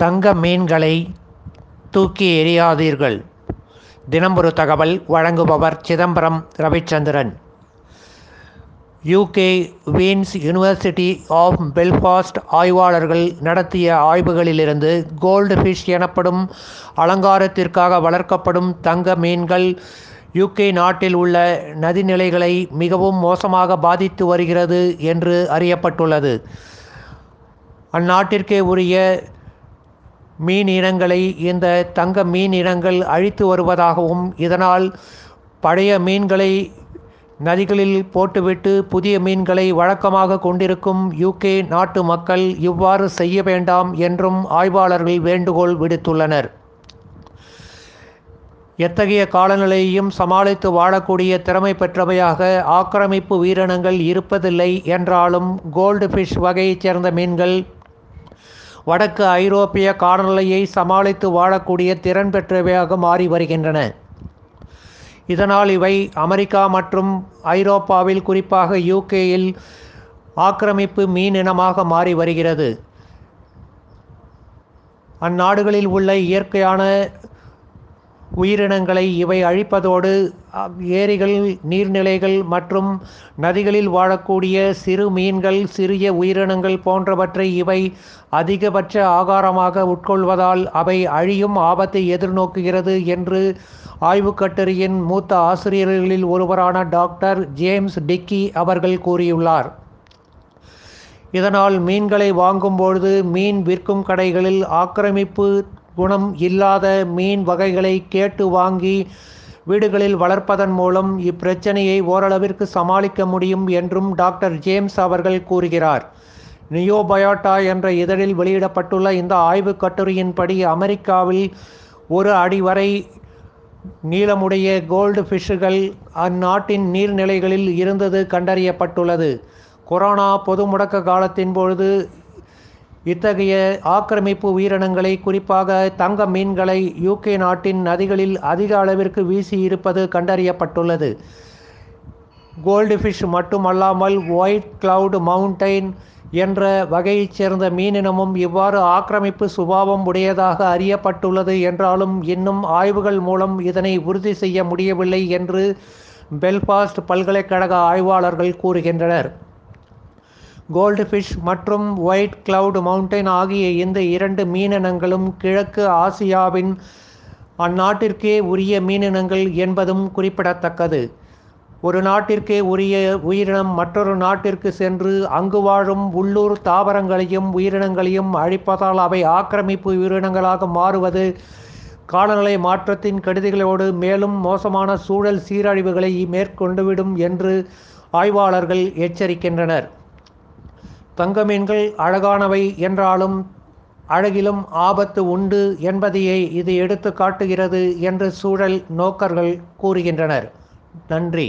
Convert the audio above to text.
தங்க மீன்களை தூக்கி எறியாதீர்கள். தினம் ஒரு தகவல் வழங்குபவர் Chidambaram Ravichandran. UK Queen's university of Belfast ஆய்வாளர்கள் நடத்திய ஆய்வுகளிலிருந்து கோல்டு ஃபிஷ் எனப்படும் அலங்காரத்திற்காக வளர்க்கப்படும் தங்க மீன்கள் யூகே நாட்டில் உள்ள நதிநிலைகளை மிகவும் மோசமாக பாதித்து வருகிறது என்று அறியப்பட்டுள்ளது. அந்நாட்டிற்கே உரிய மீன் இனங்களை இந்த தங்க மீன் இனங்கள் அழித்து வருவதாகவும் இதனால் பழைய மீன்களை நதிகளில் போட்டுவிட்டு புதிய மீன்களை வழக்கமாக கொண்டிருக்கும் யூகே நாட்டு மக்கள் இவ்வாறு செய்ய வேண்டாம் என்றும் ஆய்வாளர்கள் வேண்டுகோள் விடுத்துள்ளனர். எத்தகைய காலநிலையையும் சமாளித்து வாழக்கூடிய திறமை பெற்றவையாக ஆக்கிரமிப்பு உயிரினங்கள் இருப்பதில்லை என்றாலும் கோல்டு ஃபிஷ் வகையைச் சேர்ந்த மீன்கள் வடக்கு ஐரோப்பிய காலநிலையை சமாளித்து வாழக்கூடிய திறன் பெற்றவையாக மாறி வருகின்றன. இதனால் இவை அமெரிக்கா மற்றும் ஐரோப்பாவில் குறிப்பாக யூகேயில் ஆக்கிரமிப்பு மீன் இனமாக மாறி வருகிறது. அந்நாடுகளில் உள்ள இயற்கையான உயிரினங்களை இவை அழிப்பதோடு ஏரிகள் நீர்நிலைகள் மற்றும் நதிகளில் வாழக்கூடிய சிறு மீன்கள் சிறிய உயிரினங்கள் போன்றவற்றை இவை அதிகபட்ச ஆகாரமாக உட்கொள்வதால் அவை அழியும் ஆபத்தை எதிர்நோக்குகிறது என்று ஆய்வுக்கட்டுரையின் மூத்த ஆசிரியர்களில் ஒருவரான டாக்டர் ஜேம்ஸ் டிக்கி அவர்கள் கூறியுள்ளார். இதனால் மீன்களை வாங்கும்பொழுது மீன் விற்கும் கடைகளில் ஆக்கிரமிப்பு குணம் இல்லாத மீன் வகைகளை கேட்டு வாங்கி வீடுகளில் வளர்ப்பதன் மூலம் இப்பிரச்சனையை ஓரளவிற்கு சமாளிக்க முடியும் என்றும் டாக்டர் ஜேம்ஸ் அவர்கள் கூறுகிறார். நியோபயோட்டா என்ற இதழில் வெளியிடப்பட்டுள்ள இந்த ஆய்வுக் கட்டுரையின்படி அமெரிக்காவில் ஒரு அடி வரை நீளமுடைய கோல்டு ஃபிஷ்ஷுகள் அந்நாட்டின் நீர்நிலைகளில் இருந்தது கண்டறியப்பட்டுள்ளது. கொரோனா பொது முடக்க காலத்தின் பொழுது இத்தகைய ஆக்கிரமிப்பு உயிரினங்களை குறிப்பாக தங்க மீன்களை யூகே நாட்டின் நதிகளில் அதிக அளவிற்கு வீசி இருப்பது கண்டறியப்பட்டுள்ளது. கோல்டு ஃபிஷ் மட்டுமல்லாமல் ஒயிட் கிளவுட் மவுண்டைன் என்ற வகையைச் சேர்ந்த மீனினமும் இவ்வாறு ஆக்கிரமிப்பு சுபாவம் உடையதாக அறியப்பட்டுள்ளது என்றாலும் இன்னும் ஆய்வுகள் மூலம் இதனை உறுதி செய்ய முடியவில்லை என்று பெல்ஃபாஸ்ட் பல்கலைக்கழக ஆய்வாளர்கள் கூறுகின்றனர். கோல்டு ஃபிஷ் மற்றும் ஒயிட் கிளவுட் மவுண்டைன் ஆகிய இந்த இரண்டு மீனினங்களும் கிழக்கு ஆசியாவின் அந்நாட்டிற்கே உரிய மீனினங்கள் என்பதும் குறிப்பிடத்தக்கது. ஒரு நாட்டிற்கே உரிய உயிரினம் மற்றொரு நாட்டிற்கு சென்று அங்கு வாழும் உள்ளூர் தாவரங்களையும் உயிரினங்களையும் அழிப்பதால் அவை ஆக்கிரமிப்பு உயிரினங்களாக மாறுவது காலநிலை மாற்றத்தின் கெடுதிகளோடு மேலும் மோசமான சூழல் சீரழிவுகளை மேற்கொண்டுவிடும் என்று ஆய்வாளர்கள் எச்சரிக்கின்றனர். தங்க மீன்கள் அழகானவை என்றாலும் அழகிலும் ஆபத்து உண்டு என்பதையே இது எடுத்து காட்டுகிறது என்று சூழல் நோக்கர்கள் கூறுகின்றனர். நன்றி.